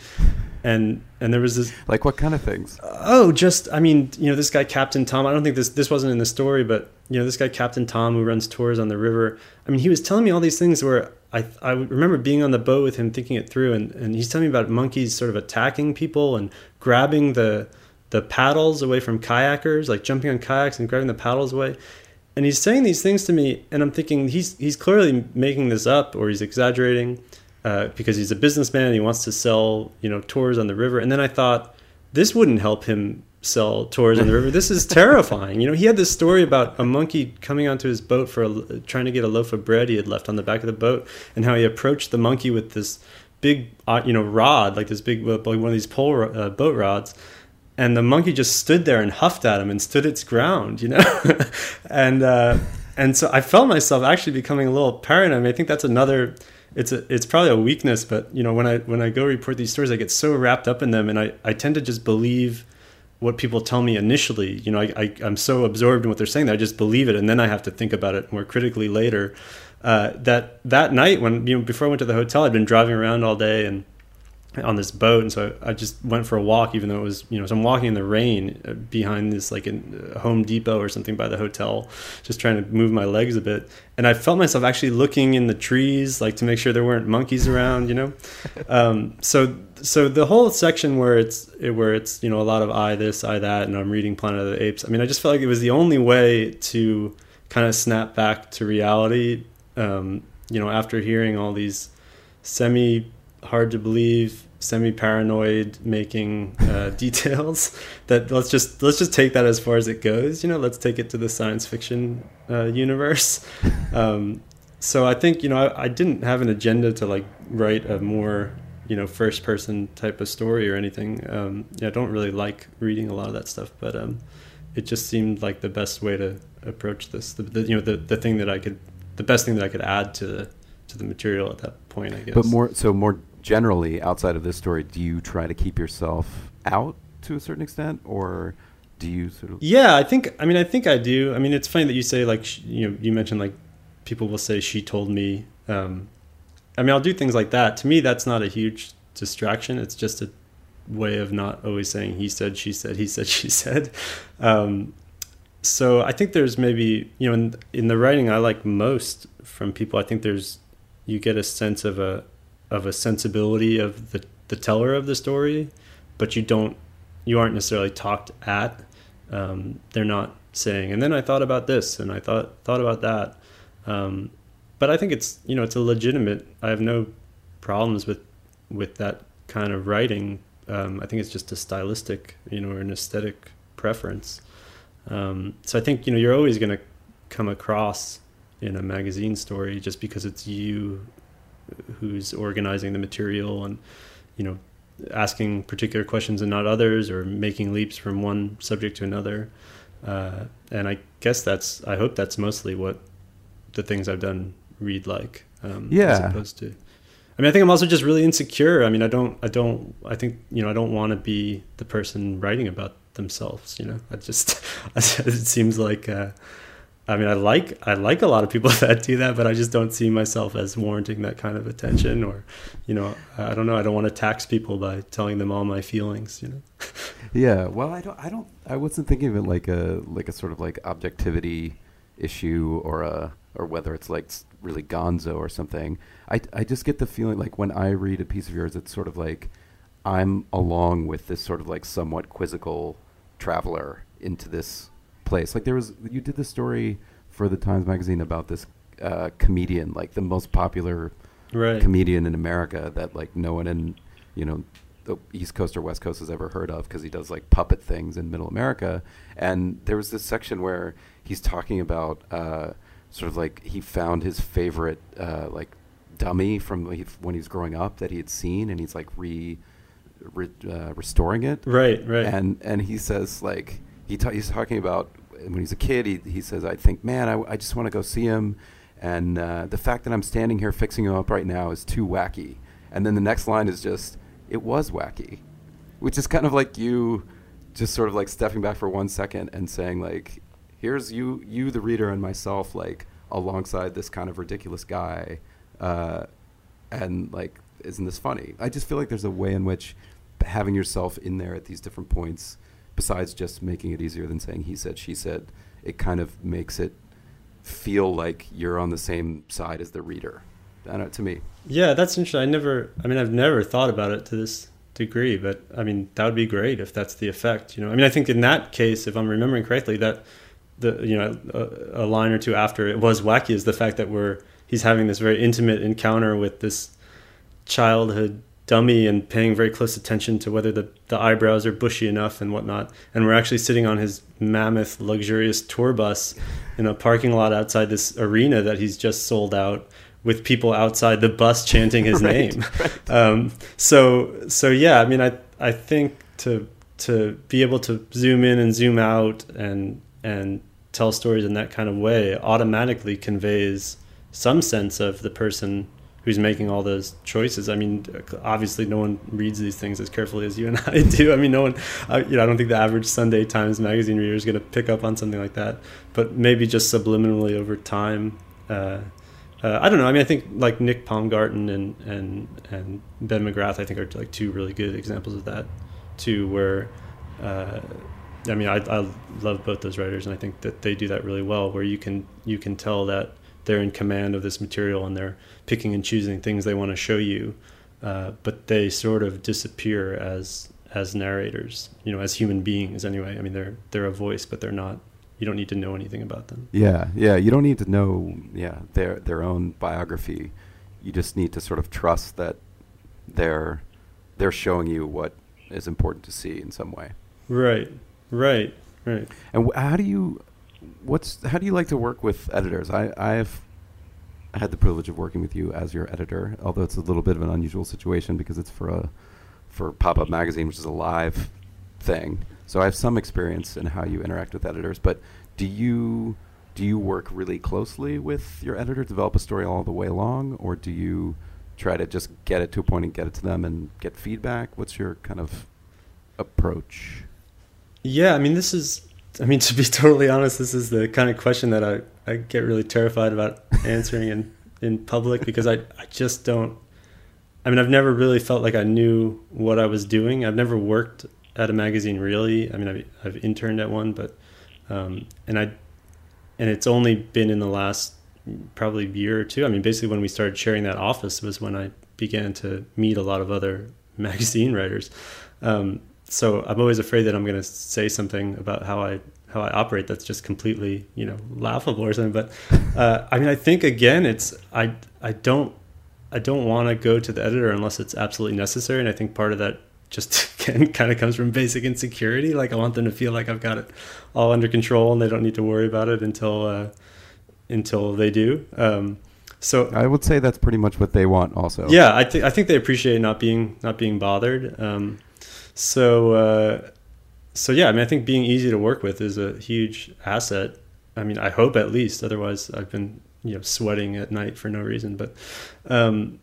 and and there was this like what kind of things? Oh, just I mean, you know, this guy Captain Tom. I don't think this this wasn't in the story, but you know, this guy Captain Tom who runs tours on the river. I mean, he was telling me all these things where I I remember being on the boat with him, thinking it through, and and he's telling me about monkeys sort of attacking people and grabbing the the paddles away from kayakers, like jumping on kayaks and grabbing the paddles away and he's saying these things to me and i'm thinking he's he's clearly making this up or he's exaggerating uh, because he's a businessman and he wants to sell you know tours on the river. And then i thought this wouldn't help him sell tours on the river. This is terrifying. You know he had this story about a monkey coming onto his boat for a, trying to get a loaf of bread he had left on the back of the boat and how he approached the monkey with this big uh, you know rod like this big like one of these pole uh, boat rods and the monkey just stood there and huffed at him and stood its ground, you know, and uh, and so I felt myself actually becoming a little paranoid. I, mean, I think that's another. It's a, it's probably a weakness, but you know when I when I go report these stories, I get so wrapped up in them, and I, I tend to just believe what people tell me initially. You know, I, I am so absorbed in what they're saying that I just believe it, and then I have to think about it more critically later. uh, that that night when you know before I went to the hotel, I'd been driving around all day and on this boat, and so I just went for a walk, even though it was you know, so I'm walking in the rain uh, behind this like a Home Depot or something by the hotel, just trying to move my legs a bit, and I felt myself actually looking in the trees, like to make sure there weren't monkeys around, you know. Um, so so the whole section where it's where it's you know a lot of I this I that, and I'm reading Planet of the Apes. I mean, I just felt like it was the only way to kind of snap back to reality. Um, you know, after hearing all these semi hard to believe semi paranoid making uh, details that let's just let's just take that as far as it goes. You know let's take it to the science fiction uh, universe. Um, so i think you know I, I, didn't have an agenda to like write a more you know first person type of story or anything. Um, yeah, i don't really like reading a lot of that stuff but um, it just seemed like the best way to approach this. The, the, you know the, the thing that i could the best thing that i could add to the to the material at that point i guess. but more so more generally outside of this story, do you try to keep yourself out to a certain extent, or do you sort of? Yeah, I think. I mean, I think I do. I mean, it's funny that you say like you know you mentioned like people will say she told me. Um, I mean, I'll do things like that. To me, that's not a huge distraction. It's just a way of not always saying he said, she said, he said, she said. Um, so I think there's maybe you know in, in the writing I like most from people. I think there's you get a sense of a of a sensibility of the the teller of the story, but you don't you aren't necessarily talked at. Um, they're not saying, and then I thought about this, and I thought thought about that. Um, but I think it's you know it's a legitimate. I have no problems with with that kind of writing. Um, I think it's just a stylistic, you know, or an aesthetic preference. Um, so I think you know you're always going to come across in a magazine story just because it's you who's organizing the material and you know asking particular questions and not others or making leaps from one subject to another. Uh, and i guess that's i hope that's mostly what the things i've done read like um, yeah. as opposed to i mean i think i'm also just really insecure. I mean i don't i don't i think you know i don't want to be the person writing about themselves you know? I just it seems like uh, I mean, I like I like a lot of people that do that, but I just don't see myself as warranting that kind of attention, or, you know, I don't know. I don't want to tax people by telling them all my feelings, you know. yeah, well, I don't, I don't, I wasn't thinking of it like a like a sort of like objectivity issue or a or whether it's like really gonzo or something. I I just get the feeling like when I read a piece of yours, it's sort of like I'm along with this sort of like somewhat quizzical traveler into this place. Like there was, you did the story for the Times Magazine about this uh, comedian, like the most popular right. comedian in America that like no one in, you know, the East Coast or West Coast has ever heard of because he does like puppet things in Middle America. And there was this section where he's talking about uh, sort of like he found his favorite uh, like dummy from when he was growing up that he had seen, and he's like re, re uh, restoring it. Right, right. And and he says like he ta- he's talking about when he's a kid. He he says, "I think, man, I, I just want to go see him." And uh, the fact that I'm standing here fixing him up right now is too wacky. And then the next line is just, "It was wacky," which is kind of like you, just sort of like stepping back for one second and saying, like, "Here's you, you, the reader, and myself, like alongside this kind of ridiculous guy," uh, and like, isn't this funny? I just feel like there's a way in which having yourself in there at these different points besides just making it easier than saying he said, she said, it kind of makes it feel like you're on the same side as the reader. Know, to me. Yeah, that's interesting. I never, I mean, I've never thought about it to this degree, but I mean, that would be great if that's the effect. You know, I mean, I think in that case, if I'm remembering correctly, that the you know a, a line or two after it was wacky is the fact that we're he's having this very intimate encounter with this childhood dummy and paying very close attention to whether the, the eyebrows are bushy enough and whatnot. And we're actually sitting on his mammoth, luxurious tour bus in a parking lot outside this arena that he's just sold out with people outside the bus chanting his right, name. Right. Um, so, so yeah, I mean, I, I think to, to be able to zoom in and zoom out and, and tell stories in that kind of way automatically conveys some sense of the person who's making all those choices. I mean, obviously, no one reads these things as carefully as you and I do. I mean, no one, uh, you know, I don't think the average Sunday Times Magazine reader is going to pick up on something like that. But maybe just subliminally over time, uh, uh, I don't know. I mean, I think like Nick Paumgarten and and and Ben McGrath, I think are like two really good examples of that too. Where, uh, I mean, I, I love both those writers, and I think that they do that really well. Where you can you can tell that they're in command of this material and they're picking and choosing things they want to show you, uh, but they sort of disappear as as narrators, you know, as human beings anyway. I mean, they're they're a voice, but they're not. You don't need to know anything about them. Yeah, yeah. You don't need to know, yeah, their their own biography. You just need to sort of trust that they're they're showing you what is important to see in some way. Right, right, right. And wh- how do you, what's how do you like to work with editors? I I've had the privilege of working with you as your editor, although it's a little bit of an unusual situation because it's for a for Pop Up Magazine, which is a live thing. So I have some experience in how you interact with editors. But do you do you work really closely with your editor, develop a story all the way along, or do you try to just get it to a point and get it to them and get feedback? What's your kind of approach? Yeah, I mean, this is. I mean, to be totally honest, this is the kind of question that I, I get really terrified about answering in, in public because I, I just don't I mean, I've never really felt like I knew what I was doing. I've never worked at a magazine really. I mean, I've, I've interned at one, but um, and I and it's only been in the last probably year or two. I mean, basically when we started sharing that office was when I began to meet a lot of other magazine writers. Um, so I'm always afraid that I'm going to say something about how I how I operate that's just completely you know laughable or something. But uh, I mean, I think again, it's I I don't I don't want to go to the editor unless it's absolutely necessary. And I think part of that just again kind of comes from basic insecurity. Like I want them to feel like I've got it all under control and they don't need to worry about it until uh, until they do. Um, so I would say that's pretty much what they want, also. Yeah, I think I think they appreciate not being not being bothered. Um, so uh, so yeah, I mean, I think being easy to work with is a huge asset. I mean, I hope at least. Otherwise, I've been you know sweating at night for no reason. But um,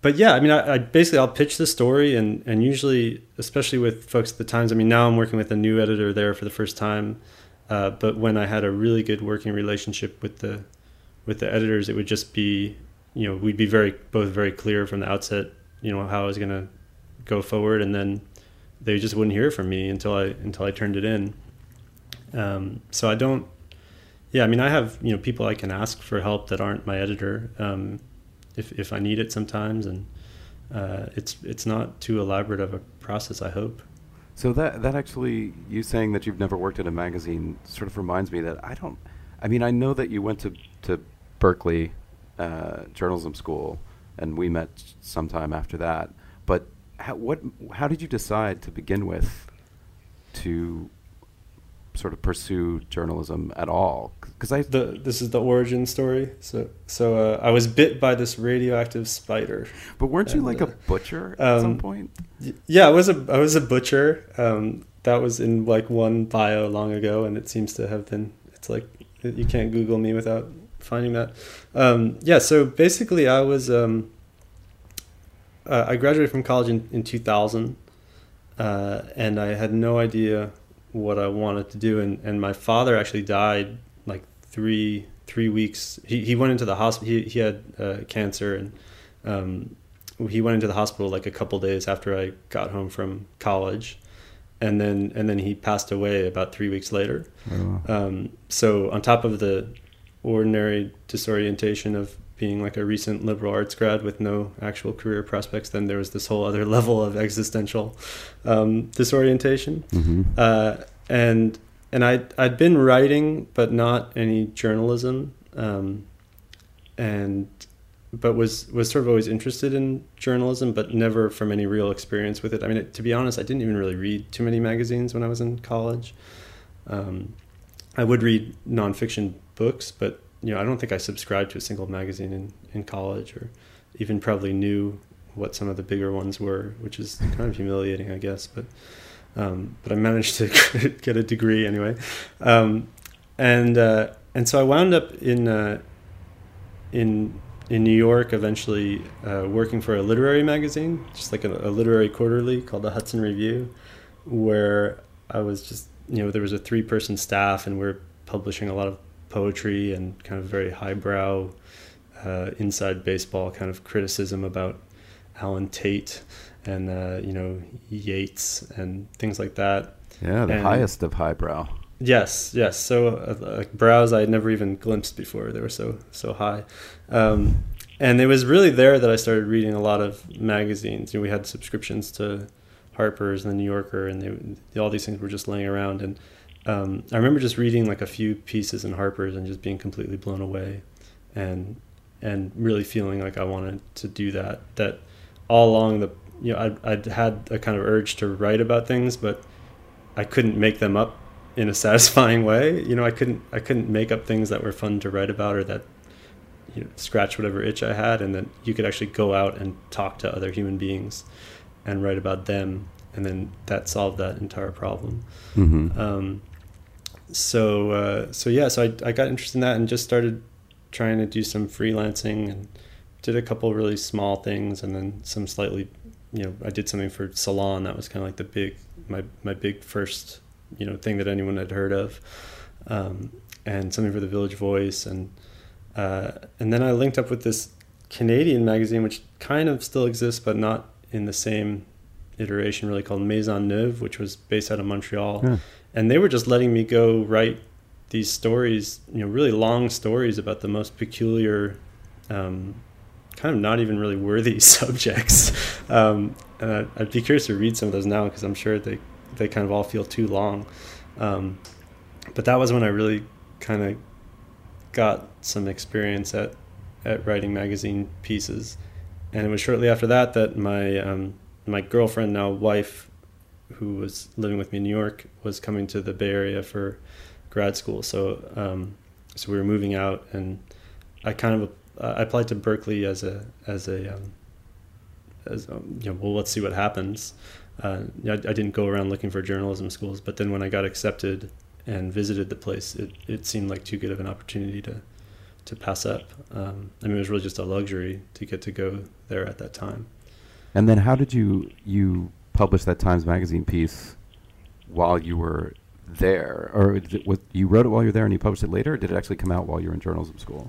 but yeah, I mean, I, I, basically I'll pitch the story, and and usually, especially with folks at the Times. I mean, now I'm working with a new editor there for the first time. Uh, but when I had a really good working relationship with the with the editors, it would just be you know we'd be very both very clear from the outset, you know how I was going to go forward, and then they just wouldn't hear from me until I until I turned it in. Um, so I don't yeah, I mean, I have you know people I can ask for help that aren't my editor um, if if I need it sometimes, and uh, it's it's not too elaborate of a process. I hope. So that that actually, you saying that you've never worked at a magazine, sort of reminds me that I don't. I mean, I know that you went to to Berkeley uh, journalism school, and we met sometime after that. How, what? How did you decide to begin with to sort of pursue journalism at all because I the this is the origin story. So so uh, I was bit by this radioactive spider. But weren't you like uh, a butcher at um, some point? Yeah, I was a I was a butcher. Um, that was in like one bio long ago, and it seems to have been. It's like you can't Google me without finding that. Um, yeah, so basically, I was um, uh, I graduated from college in in two thousand, uh, and I had no idea what I wanted to do. And, and my father actually died like three three weeks. He, he went into the hospital. He, he had uh, cancer and um, he went into the hospital like a couple days after I got home from college. And then and then he passed away about three weeks later. Oh. Um, so on top of the ordinary disorientation of being like a recent liberal arts grad with no actual career prospects, then there was this whole other level of existential um, disorientation. Mm-hmm. Uh, and and I I'd been writing, but not any journalism, um, and but was was sort of always interested in journalism, but never from any real experience with it. I mean, to be honest, I didn't even really read too many magazines when I was in college. Um, I would read nonfiction books, but you know, I don't think I subscribed to a single magazine in, in college or even probably knew what some of the bigger ones were, which is kind of humiliating, I guess. But um, but I managed to get a degree anyway, um, and uh, and so I wound up in uh, in in New York, eventually uh, working for a literary magazine, just like a, a literary quarterly called the Hudson Review, where I was just you know there was a three person staff and we we're publishing a lot of poetry and kind of very highbrow uh, inside baseball kind of criticism about Allen Tate and uh, you know Yeats and things like that. Yeah, the And- highest of highbrow. Yes, yes. So uh, like brows I had never even glimpsed before. They were so so high, um, and it was really there that I started reading a lot of magazines. You know, we had subscriptions to Harper's and the New Yorker, and they, all these things were just laying around. And um, I remember just reading like a few pieces in Harper's and just being completely blown away, and and really feeling like I wanted to do that. That all along the you know I'd, I'd had a kind of urge to write about things, but I couldn't make them up in a satisfying way. You know, I couldn't I couldn't make up things that were fun to write about or that you know scratch whatever itch I had, and then you could actually go out and talk to other human beings and write about them, and then that solved that entire problem. Mm-hmm. Um, so uh, so yeah, so I I got interested in that and just started trying to do some freelancing and did a couple really small things and then some slightly you know I did something for Salon that was kind of like the big my my big first you know thing that anyone had heard of um, and something for the Village Voice and uh, and then I linked up with this Canadian magazine which kind of still exists but not in the same iteration really called Maisonneuve which was based out of Montreal Yeah. And they were just letting me go write these stories you know really long stories about the most peculiar um, kind of not even really worthy subjects. Um, and I'd, I'd be curious to read some of those now because I'm sure they they kind of all feel too long. Um, but that was when I really kind of got some experience at at writing magazine pieces. And it was shortly after that that my um, my girlfriend now wife who was living with me in New York was coming to the Bay Area for grad school. So um, so we were moving out and I kind of uh, I applied to Berkeley as a as a um, as um, you know well let's see what happens. Uh, I, I didn't go around looking for journalism schools but then when I got accepted and visited the place it, it seemed like too good of an opportunity to to pass up. Um, I mean it was really just a luxury to get to go there at that time. And then how did you you publish that Times Magazine piece while you were there, or was, you wrote it while you were there and you published it later, did it actually come out while you were in journalism school?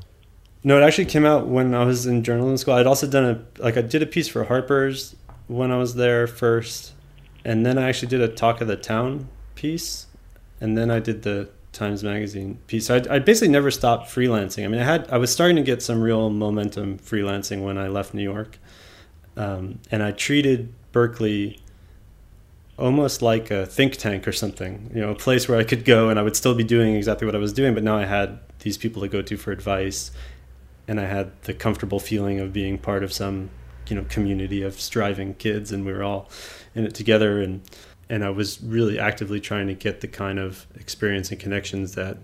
No, it actually came out when I was in journalism school. I'd also done a like I did a piece for Harper's when I was there first, and then I actually did a talk of the town piece, and then I did the Times Magazine piece. So I, I basically never stopped freelancing. I mean, I had I was starting to get some real momentum freelancing when I left New York, um, and I treated Berkeley almost like a think tank or something. You know, a place where I could go and I would still be doing exactly what I was doing, but now I had these people to go to for advice and I had the comfortable feeling of being part of some, you know, community of striving kids, and we were all in it together. And and I was really actively trying to get the kind of experience and connections that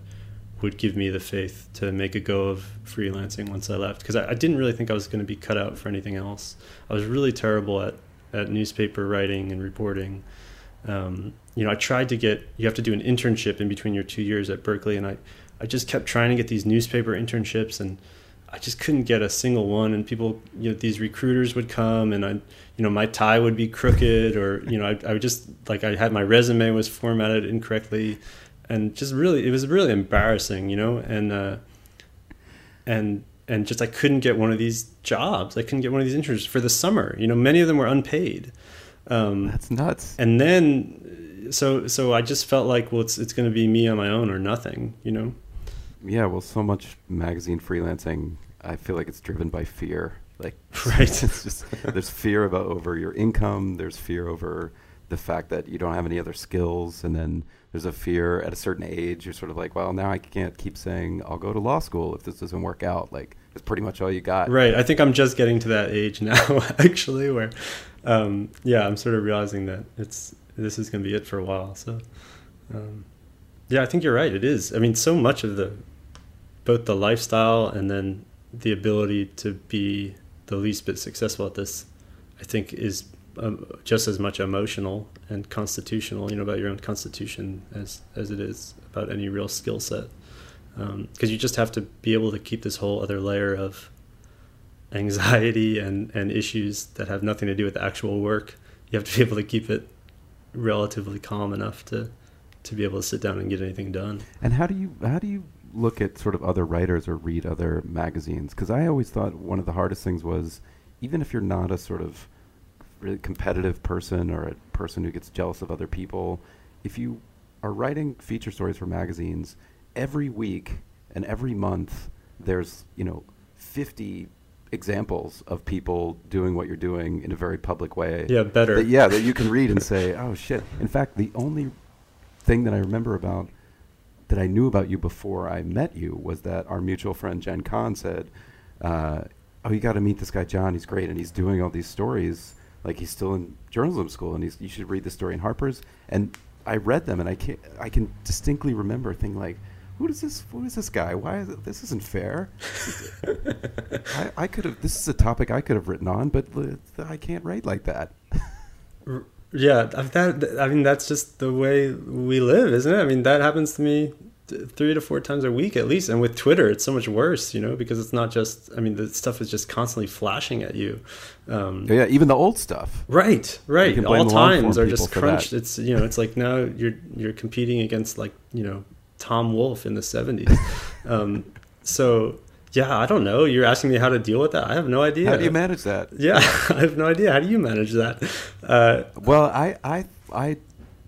would give me the faith to make a go of freelancing once I left, because I, I didn't really think I was going to be cut out for anything else. I was really terrible at at newspaper writing and reporting. Um, you know, I tried to get you have to do an internship in between your two years at Berkeley, and I I just kept trying to get these newspaper internships and I just couldn't get a single one. And people, you know, these recruiters would come and I, you know, my tie would be crooked or, you know, I, I would just like, I had my resume was formatted incorrectly and just really, it was really embarrassing, you know, and, uh, and, and just, I couldn't get one of these jobs. I couldn't get one of these internships for the summer. You know, many of them were unpaid. Um, That's nuts. and then, so, so I just felt like, well, it's, it's going to be me on my own or nothing, you know? Yeah, well, so much magazine freelancing, I feel like it's driven by fear. Like, Right. it's just there's fear about over your income. There's fear over the fact that you don't have any other skills, and then there's a fear at a certain age. You're sort of like, well, now I can't keep saying I'll go to law school if this doesn't work out. Like, it's pretty much all you got. Right. I think I'm just getting to that age now, actually, where, um, yeah, I'm sort of realizing that it's this is going to be it for a while. So, um, yeah, I think you're right. It is. I mean, so much of the both the lifestyle and then the ability to be the least bit successful at this, I think, is um, just as much emotional and constitutional. You know about your own constitution as as it is about any real skill set. Because you just have to be able to keep this whole other layer of anxiety and, and issues that have nothing to do with the actual work. You have to be able to keep it relatively calm enough to to be able to sit down and get anything done. And how do you how do you look at sort of other writers or read other magazines? Because I always thought one of the hardest things was, even if you're not a sort of really competitive person or a person who gets jealous of other people, if you are writing feature stories for magazines every week and every month, there's you know 50 examples of people doing what you're doing in a very public way. Yeah, better. That, yeah, that you can read and say, "Oh shit." In fact, the only thing that I remember about that I knew about you before I met you was that our mutual friend Jen Kahn said, uh, "Oh, you got to meet this guy John. He's great, and he's doing all these stories. Like he's still in journalism school, and he's you should read the story in Harper's." And I read them, and I can I can distinctly remember thinking like, "Who is this? Who is this guy? Why is it, this isn't fair? I, I could have. This is a topic I could have written on, but I can't write like that." Yeah, that I mean that's just the way we live, isn't it? I mean that happens to me three to four times a week at least, and with Twitter it's so much worse, you know, because it's not just. I mean the stuff is just constantly flashing at you. Um, yeah, even the old stuff. Right, right. All times are just crunched. It's you know it's like now you're you're competing against like you know Tom Wolfe in the seventies. um, so yeah, I don't know. You're asking me how to deal with that. I have no idea. How do you manage that? Yeah, I have no idea. How do you manage that? Uh, well, I, I, I,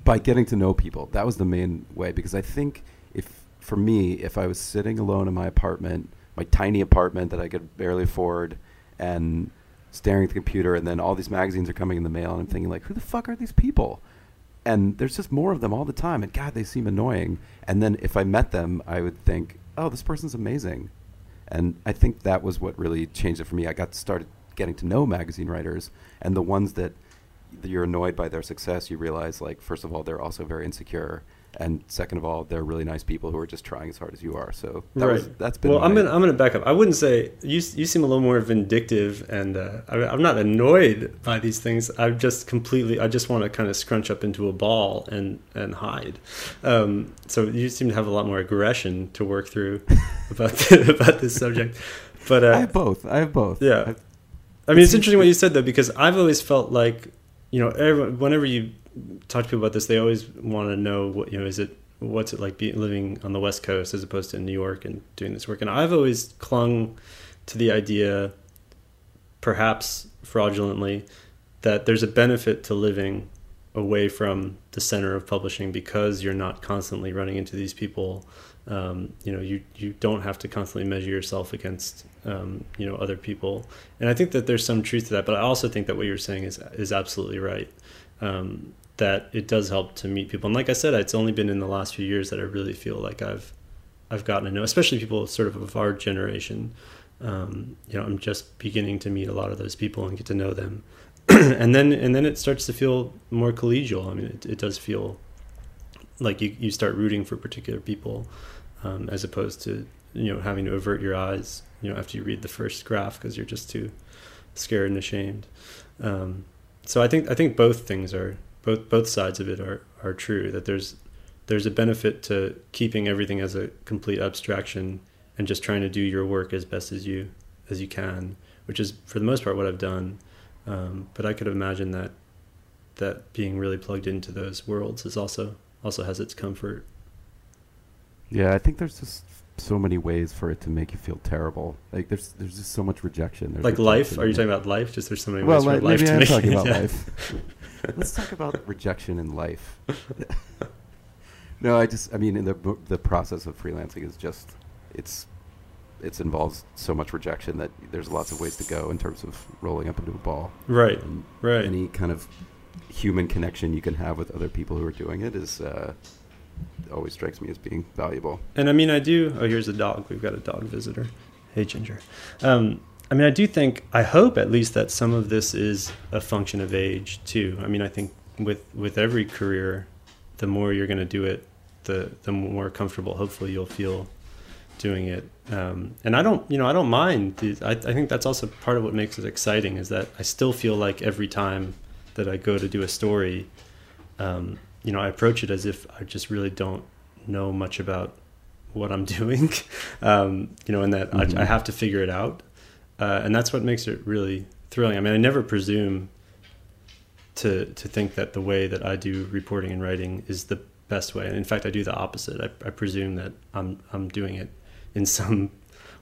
by getting to know people, that was the main way. Because I think if, for me, if I was sitting alone in my apartment, my tiny apartment that I could barely afford, and staring at the computer, and then all these magazines are coming in the mail, and I'm thinking like, who the fuck are these people? And there's just more of them all the time, and God, they seem annoying. And then if I met them, I would think, oh, this person's amazing and I think that was what really changed it for me. I got started getting to know magazine writers, and the ones that you're annoyed by their success, you realize like first of all they're also very insecure, and second of all they're really nice people who are just trying as hard as you are. So that right. was, that's been well. I'm gonna I'm gonna back up. I wouldn't say you you seem a little more vindictive, and uh, I, am not annoyed by these things. I'm just completely. I just want to kind of scrunch up into a ball and and hide. Um, so you seem to have a lot more aggression to work through about the, about this subject. But uh, I have both. I have both. Yeah. I've, I mean, it's interesting what you said though, because I've always felt like, you know, every, whenever you talk to people about this, they always want to know what you know. Is it what's it like being living on the West Coast as opposed to New York and doing this work? And I've always clung to the idea, perhaps fraudulently, that there's a benefit to living away from the center of publishing because you're not constantly running into these people. Um, you know, you you don't have to constantly measure yourself against um, you know other people, and I think that there's some truth to that. But I also think that what you're saying is is absolutely right. Um, that it does help to meet people. And like I said, it's only been in the last few years that I really feel like I've I've gotten to know, especially people sort of of our generation. Um, you know, I'm just beginning to meet a lot of those people and get to know them, and then and then it starts to feel more collegial. I mean, it, it does feel like you you start rooting for particular people, um, as opposed to you know having to avert your eyes you know after you read the first graph because you're just too scared and ashamed. Um, so I think I think both things are both both sides of it are are true that there's there's a benefit to keeping everything as a complete abstraction and just trying to do your work as best as you as you can which is for the most part what I've done um, but I could imagine that that being really plugged into those worlds is also also has its comfort yeah I think there's just so many ways for it to make you feel terrible. Like there's there's just so much rejection. There's like rejection life? Are you talking about life? Just there's so many well, ways like, for life maybe to I'm make talking about yeah. life. Let's talk about rejection in life. no, I just I mean in the the process of freelancing is just it's it involves so much rejection that there's lots of ways to go in terms of rolling up into a ball. Right. And right. Any kind of human connection you can have with other people who are doing it is uh, always strikes me as being valuable. And I mean, I do. Oh, here's a dog. We've got a dog visitor. Hey, Ginger. Um, I mean, I do think, I hope at least that some of this is a function of age too. I mean, I think with with every career, the more you're going to do it, the the more comfortable, hopefully, you'll feel doing it. Um, and I don't, you know, I don't mind. I, I think that's also part of what makes it exciting is that I still feel like every time that I go to do a story, um, you know, I approach it as if I just really don't know much about what I'm doing, um, you know, and that mm-hmm. I, I, have to figure it out. Uh, and that's what makes it really thrilling. I mean, I never presume to to think that the way that I do reporting and writing is the best way. And in fact, I do the opposite. I, I presume that I'm I'm doing it in some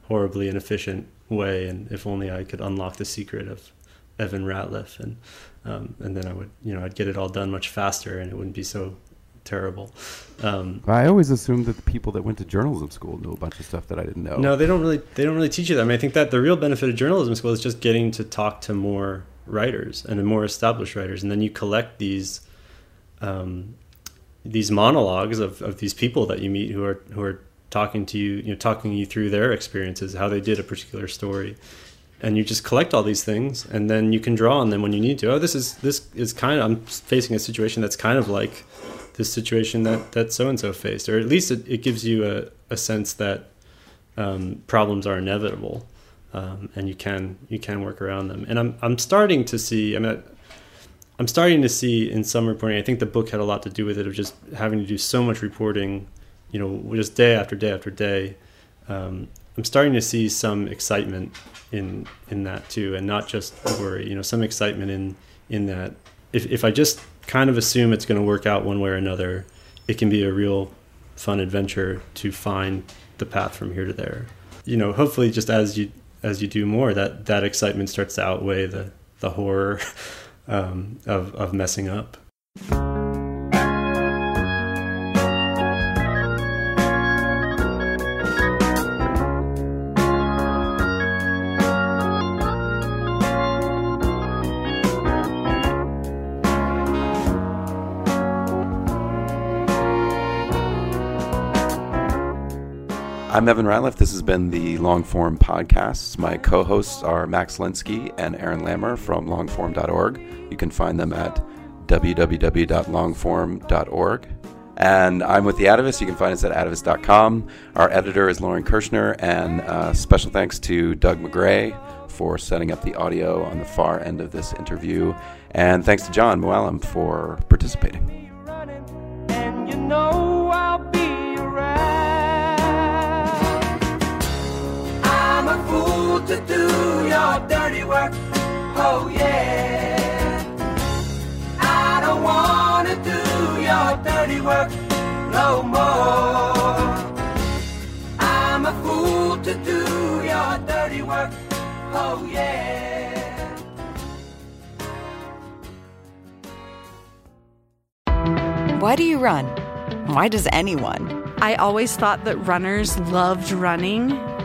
horribly inefficient way, and if only I could unlock the secret of Evan Ratliff, and um, and then I would you know I'd get it all done much faster, and it wouldn't be so terrible. Um, I always assumed that the people that went to journalism school knew a bunch of stuff that I didn't know. No, they don't really. They don't really teach you that. I mean, I think that the real benefit of journalism school is just getting to talk to more writers and more established writers, and then you collect these um, these monologues of, of these people that you meet who are who are talking to you, you know, talking you through their experiences, how they did a particular story, and you just collect all these things, and then you can draw on them when you need to. Oh, this is this is kind of I'm facing a situation that's kind of like this situation that that so and so faced, or at least it, it gives you a, a sense that um, problems are inevitable, um, and you can you can work around them. And I'm I'm starting to see. I mean, I'm starting to see in some reporting. I think the book had a lot to do with it of just having to do so much reporting, you know, just day after day after day. Um, I'm starting to see some excitement in in that too, and not just worry. You know, some excitement in in that. If if I just kind of assume it's going to work out one way or another, it can be a real fun adventure to find the path from here to there. You know, hopefully, just as you as you do more, that that excitement starts to outweigh the the horror. um, of, of messing up. I'm Evan Ratliff. This has been the Longform Podcasts. My co hosts are Max Linsky and Aaron Lammer from longform.org. You can find them at www.longform.org. And I'm with The Atavist. You can find us at atavist.com. Our editor is Lauren Kirshner. And uh, special thanks to Doug McGray for setting up the audio on the far end of this interview. And thanks to John Mooallem for participating. To do your dirty work. Oh yeah. I don't wanna do your dirty work no more. I'm a fool to do your dirty work. Oh yeah. Why do you run? Why does anyone? I always thought that runners loved running